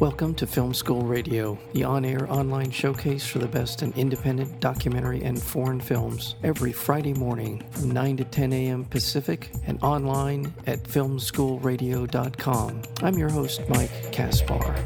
Welcome to Film School Radio, the on air online showcase for the best in independent documentary and foreign films, every Friday morning from 9 to 10 a.m. Pacific and online at filmschoolradio.com. I'm your host, Mike Kaspar.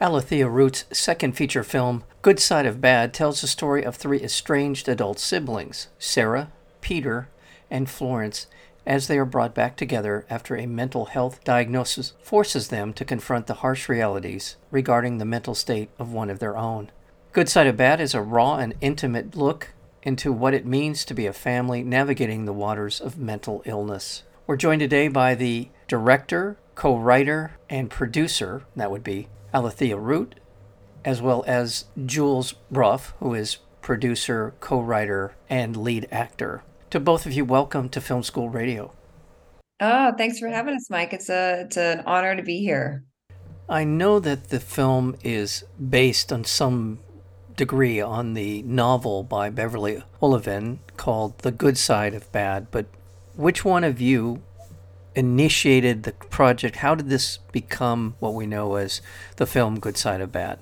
Alethea Root's second feature film, Good Side of Bad, tells the story of three estranged adult siblings Sara, Peter, and Florence as they are brought back together after a mental health diagnosis forces them to confront the harsh realities regarding the mental state of one of their own. Good Side of Bad is a raw and intimate look into what it means to be a family navigating the waters of mental illness. We're joined today by the director, co writer, and producer, that would be Alethea Root, as well as Jules Bruff, who is producer, co writer, and lead actor to both of you, welcome to Film School Radio. Oh, thanks for having us, Mike. It's a it's an honor to be here. I know that the film is based on some degree on the novel by Beverly Olevin called The Good Side of Bad, but which one of you initiated the project? How did this become what we know as the film Good Side of Bad?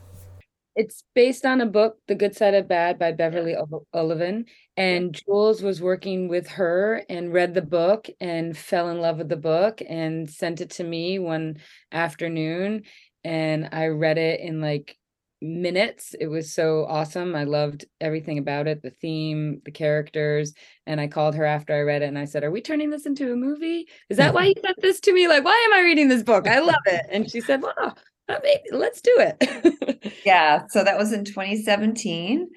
It's based on a book, The Good Side of Bad by Beverly Olevin. And Jules was working with her and read the book and fell in love with the book and sent it to me one afternoon. And I read it in like minutes. It was so awesome. I loved everything about it, the theme, the characters. And I called her after I read it and I said, Are we turning this into a movie? Is that why you sent this to me? Like, why am I reading this book? I love it. And she said, Well, maybe let's do it. yeah. So that was in 2017.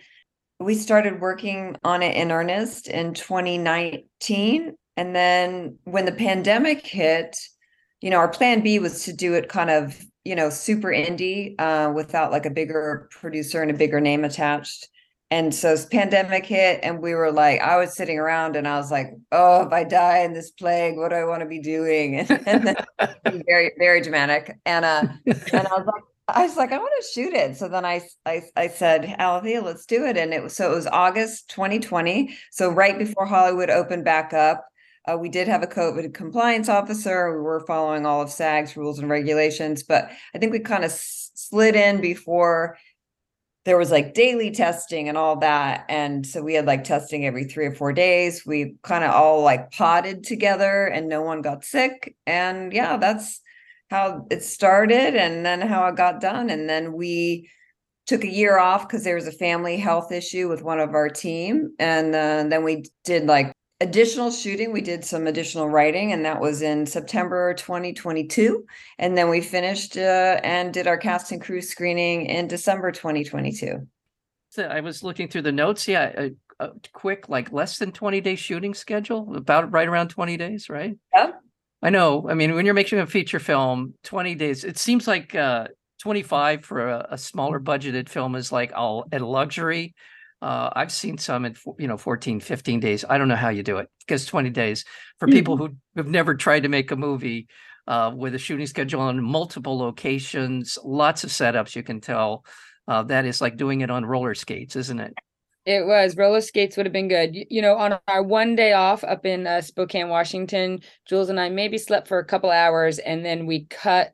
We started working on it in earnest in 2019. And then when the pandemic hit, you know, our plan B was to do it kind of, you know, super indie uh, without like a bigger producer and a bigger name attached. And so pandemic hit, and we were like, I was sitting around and I was like, oh, if I die in this plague, what do I want to be doing? And, and then very, very dramatic. And uh, and I was like, I was like, I want to shoot it. So then I I, I said, alethea let's do it. And it was so it was August 2020. So right before Hollywood opened back up. Uh, we did have a COVID compliance officer. We were following all of SAG's rules and regulations, but I think we kind of s- slid in before there was like daily testing and all that. And so we had like testing every three or four days. We kind of all like potted together and no one got sick. And yeah, that's how it started and then how it got done. And then we took a year off because there was a family health issue with one of our team. And uh, then we did like additional shooting we did some additional writing and that was in september 2022 and then we finished uh, and did our cast and crew screening in december 2022 so i was looking through the notes. Yeah a, a quick like less than 20 day shooting schedule about right around 20 days right? Yeah i know. I mean when you're making a feature film 20 days it seems like uh 25 for a, a smaller budgeted film is like all a luxury uh, I've seen some in, you know, 14, 15 days. I don't know how you do it because 20 days for people mm-hmm. who have never tried to make a movie uh, with a shooting schedule on multiple locations, lots of setups, you can tell uh, that is like doing it on roller skates, isn't it? It was roller skates would have been good. You, you know, on our one day off up in uh, Spokane, Washington, Jules and I maybe slept for a couple hours and then we cut.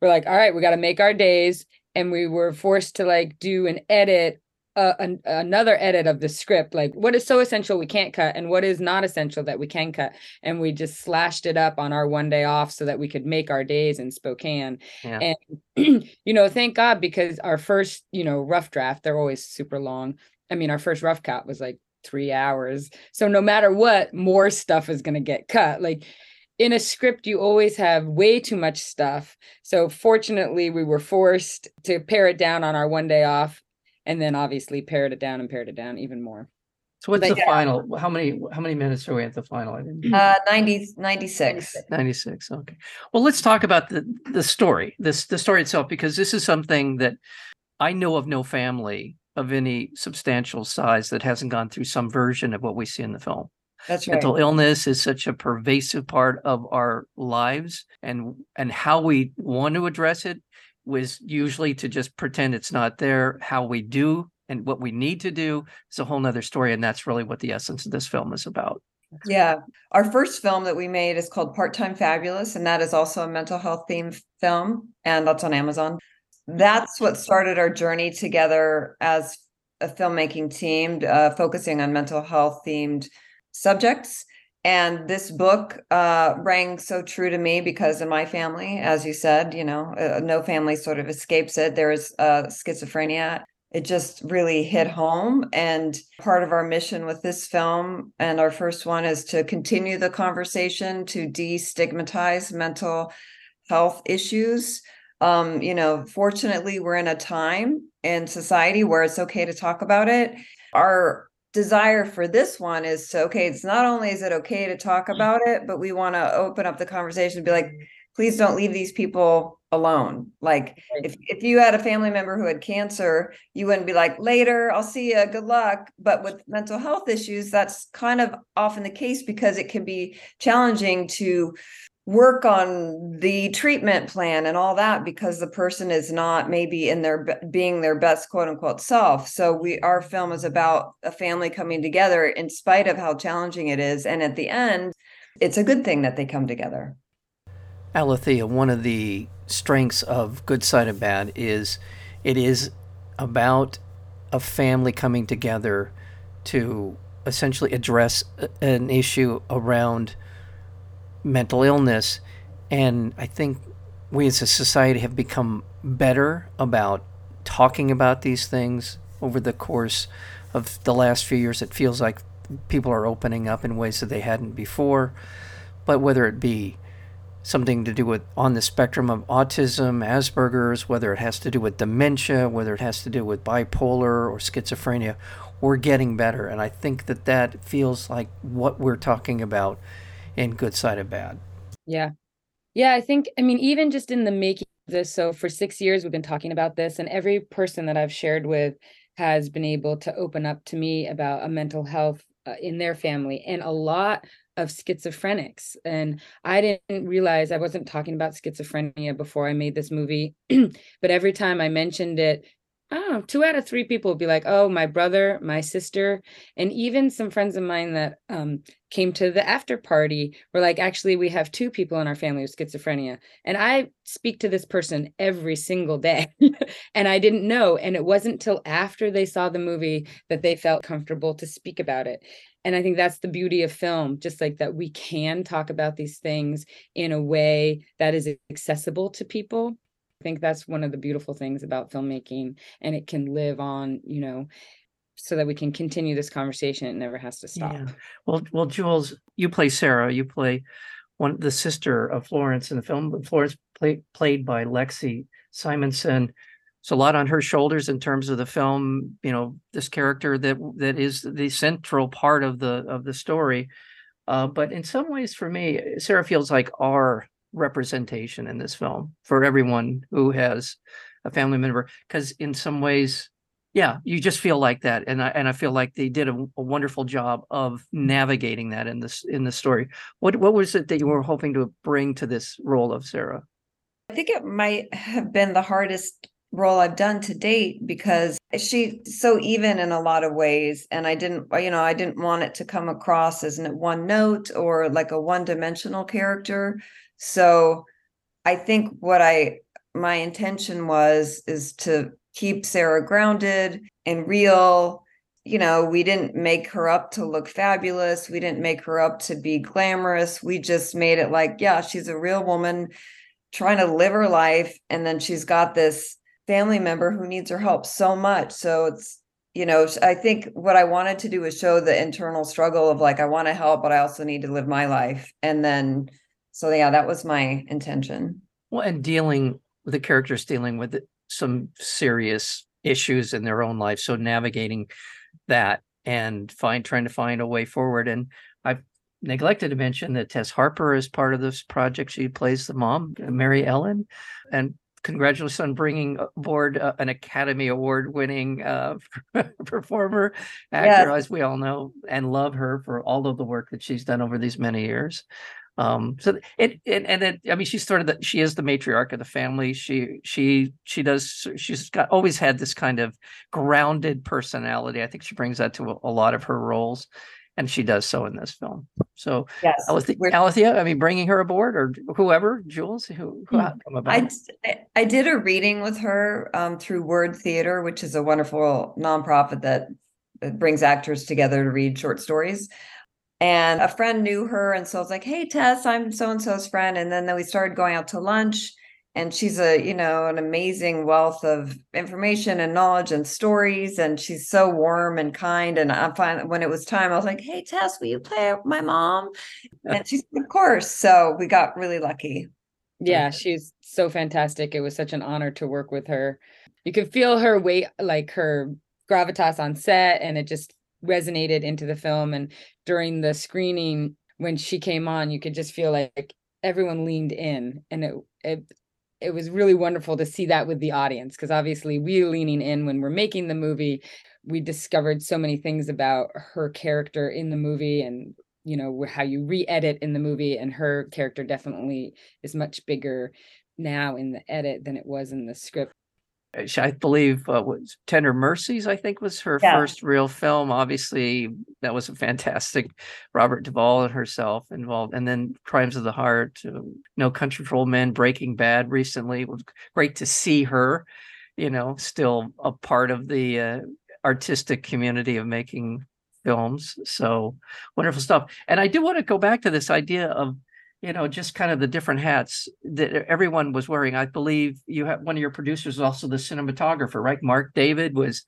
We're like, all right, we got to make our days. And we were forced to like do an edit uh, an, another edit of the script like what is so essential we can't cut and what is not essential that we can cut? And we just slashed it up on our one day off so that we could make our days in spokane. Yeah. and you know thank god because our first you know rough draft they're always super long. I mean our first rough cut was like three hours. So no matter what more stuff is going to get cut. Like in a script you always have way too much stuff. So fortunately we were forced to pare it down on our one day off and then obviously pared it down and pared it down even more. So what's but the yeah. final? How many how many minutes are we at the final? I didn't- Uh 90, 96. 96. Okay. Well, let's talk about the the story, this the story itself, because this is something that I know of no family of any substantial size that hasn't gone through some version of what we see in the film. That's right. Mental illness is such a pervasive part of our lives and and how we want to address it was usually to just pretend it's not there. How we do and what we need to do is a whole nother story. And that's really what the essence of this film is about. Yeah. Our first film that we made is called Part Time Fabulous, and that is also a mental health themed film, and that's on Amazon. That's what started our journey together as a filmmaking team, uh, focusing on mental health themed subjects. And this book uh, rang so true to me because in my family, as you said, you know, uh, no family sort of escapes it. There is uh, schizophrenia it just really hit home. And part of our mission with this film and our first one is to continue the conversation to destigmatize mental health issues. Um, you know, fortunately, we're in a time in society where it's okay to talk about it. Our desire for this one is to okay, it's not only is it okay to talk mm-hmm. about it, but we want to open up the conversation and be like, please don't leave these people alone. Like if, if you had a family member who had cancer, you wouldn't be like, later, I'll see you, good luck. But with mental health issues, that's kind of often the case because it can be challenging to work on the treatment plan and all that because the person is not maybe in their being their best quote unquote self. So we our film is about a family coming together in spite of how challenging it is. And at the end it's a good thing that they come together. Alethea, one of the strengths of Good Side of Bad is it is about a family coming together to essentially address an issue around mental illness. And I think we as a society have become better about talking about these things over the course of the last few years. It feels like people are opening up in ways that they hadn't before. But whether it be something to do with on the spectrum of autism, Asperger's, whether it has to do with dementia, whether it has to do with bipolar or schizophrenia, we're getting better. And I think that that feels like what we're talking about in Good Side of Bad. Yeah. Yeah. I think, I mean, even just in the making of this, so for six years, we've been talking about this, and every person that I've shared with has been able to open up to me about a mental health uh, in their family. And a lot of schizophrenics. And I didn't realize I wasn't talking about schizophrenia before I made this movie. but every time I mentioned it, oh, two out of three people would be like, oh, my brother, my sister, and even some friends of mine that um, came to the after party were like, actually, we have two people in our family with schizophrenia. And I speak to this person every single day. and I didn't know. And it wasn't till after they saw the movie that they felt comfortable to speak about it and i think that's the beauty of film just like that we can talk about these things in a way that is accessible to people think that's one of the beautiful things about filmmaking and it can live on you know so that we can continue this conversation it never has to stop. Yeah. well well jules you play sara you play one the sister of florence in the film florence play, played by lexi simonsen. It's a lot on her shoulders in terms of the film you know this character that that is the central part of the of the story. Uh, but in some ways for me sara feels like our representation in this film for everyone who has a family member because in some ways yeah you just feel like that and i and i feel like they did a, a, wonderful job of navigating that in this in the story what what was it that you were hoping to bring to this role of sara i think it might have been the hardest role I've done to date because she's so even in a lot of ways. And I didn't, you know, I didn't want it to come across as one note or like a one dimensional character. So I think what I, my intention was, is to keep Sara grounded and real. You know, we didn't make her up to look fabulous. We didn't make her up to be glamorous. We just made it like, yeah, she's a real woman trying to live her life. And then she's got this family member who needs her help so much. So it's, you know, I think what I wanted to do was show the internal struggle of like, I want to help, but I also need to live my life. And then, so yeah, that was my intention. Well, and dealing with the characters dealing with some serious issues in their own life. So navigating that and find trying to find a way forward. And I've neglected to mention that Tess Harper is part of this project. She plays the mom, Mary Ellen, and congratulations on bringing aboard uh, an Academy Award winning uh, performer, actor, yes. as we all know, and love her for all of the work that she's done over these many years. Um, so it, it and it, I mean, she's sort of the, she is the matriarch of the family. She, she, she does, she's got always had this kind of grounded personality. I think she brings that to a, a lot of her roles. and she does so in this film. So Yes. Alethea, Alethea, I mean, bringing her aboard or whoever, Jules, who, who Hmm. about? I, I did a reading with her um, through Word Theater, which is a wonderful nonprofit that brings actors together to read short stories. And a friend knew her, and so I was like, "Hey, Tess, I'm so and so's friend." And then, then we started going out to lunch, and she's a you know an amazing wealth of information and knowledge and stories, and she's so warm and kind. And I find when it was time, I was like, "Hey, Tess, will you play my mom?" And she's of course. So we got really lucky. Yeah, she's so fantastic. It was such an honor to work with her. You can feel her weight, like her gravitas on set, and it just resonated into the film. And during the screening, when she came on, you could just feel like everyone leaned in, and it it it was really wonderful to see that with the audience because obviously we leaning in when we're making the movie we discovered so many things about her character in the movie and you know how you re-edit in the movie and her character definitely is much bigger now in the edit than it was in the script I believe uh, was Tender Mercies, I think was her Yeah. first real film. Obviously, that was a fantastic Robert Duvall and herself involved. And then Crimes of the Heart, uh, No Country for Old Men, Breaking Bad recently. It was great to see her, you know, still a part of the uh, artistic community of making films. So wonderful stuff. And I do want to go back to this idea of you know, just kind of the different hats that everyone was wearing. I believe you have one of your producers is also the cinematographer, right? Mark David was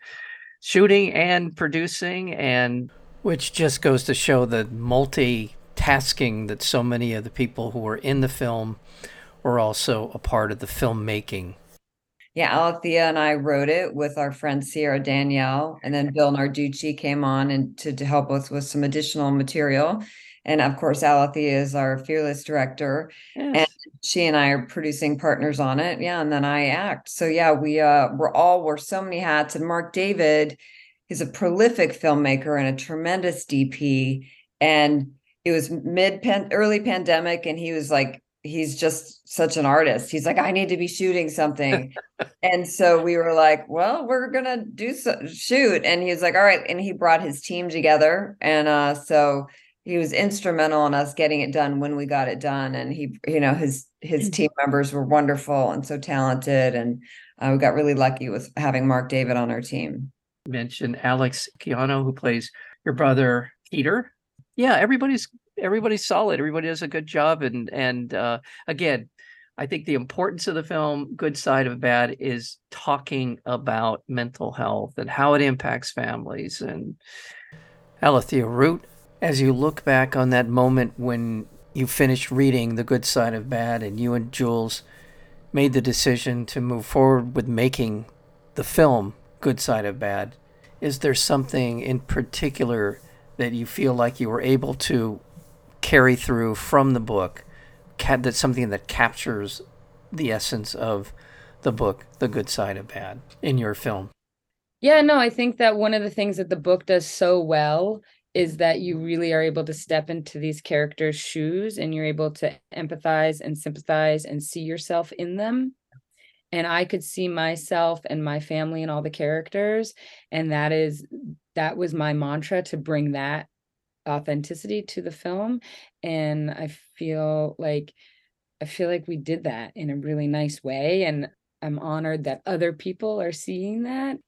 shooting and producing, and which just goes to show the multitasking that so many of the people who were in the film were also a part of the filmmaking. Yeah, Alethea and I wrote it with our friend Sierra Danielle, and then Bill Narducci came on and to, to help us with some additional material. And of course, Alethea is our fearless director. Yes. She and I are producing partners on it. Yeah, and then I act. So yeah, we uh we're all wear so many hats. And Mark David is a prolific filmmaker and a tremendous DP. And it was mid early pandemic, and he was like, he's just such an artist. He's like, I need to be shooting something. and so we were like, well, we're gonna do so shoot. And he was like, all right. And he brought his team together. And uh so he was instrumental in us getting it done when we got it done. And he, you know, his his team members were wonderful and so talented. And uh, we got really lucky with having Mark David on our team. Mentioned Alex Quijano, who plays your brother Peter. Yeah, everybody's everybody's solid. Everybody does a good job, and and uh, again, I think the importance of the film, Good Side of Bad, is talking about mental health and how it impacts families. And Alethea Root, as you look back on that moment when you finished reading The Good Side of Bad and you and Jules made the decision to move forward with making the film Good Side of Bad, is there something in particular that you feel like you were able to carry through from the book that's something that captures the essence of the book The Good Side of Bad in your film? Yeah, no, I think that one of the things that the book does so well is that you really are able to step into these characters' shoes and you're able to empathize and sympathize and see yourself in them. And I could see myself and my family and all the characters. And that is, that was my mantra to bring that authenticity to the film. And I feel like, I feel like we did that in a really nice way. And I'm honored that other people are seeing that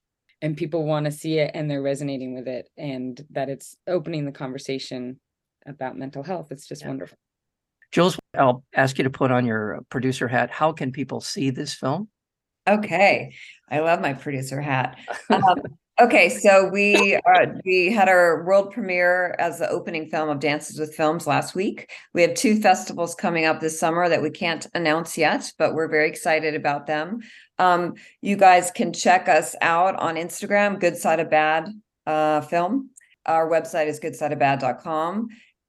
and people want to see it and they're resonating with it and that it's opening the conversation about mental health it's just Yeah. wonderful Jules, I'll ask you to put on your producer hat. How can people see this film? Okay, I love my producer hat. Um, okay, so we uh, we had our world premiere as the opening film of Dances with Films last week. We have two festivals coming up this summer that we can't announce yet, but we're very excited about them. Um, you guys can check us out on Instagram, Good Side of Bad uh, Film. Our website is goodsideofbad.com.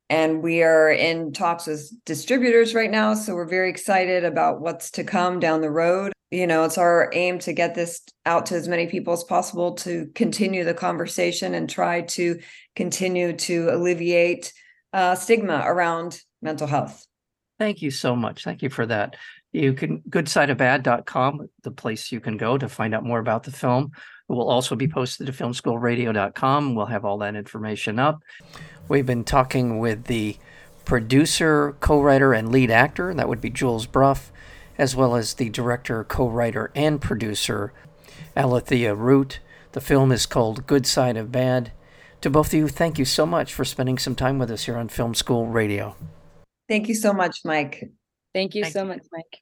And we are in talks with distributors right now. So we're very excited about what's to come down the road. You know, it's our aim to get this out to as many people as possible to continue the conversation and try to continue to alleviate uh, stigma around mental health. Thank you so much. Thank you for that. You can goodsideofbad.com, the place you can go to find out more about the film. It will also be posted to filmschoolradio.com. We'll have all that information up. We've been talking with the producer, co writer, and lead actor, that would be Jules Bruff, as well as the director, co writer, and producer, Alethea Root. The film is called Good Side of Bad. To both of you, thank you so much for spending some time with us here on Film School Radio. Thank you so much, Mike. Thank you Thank so you. much, Mike.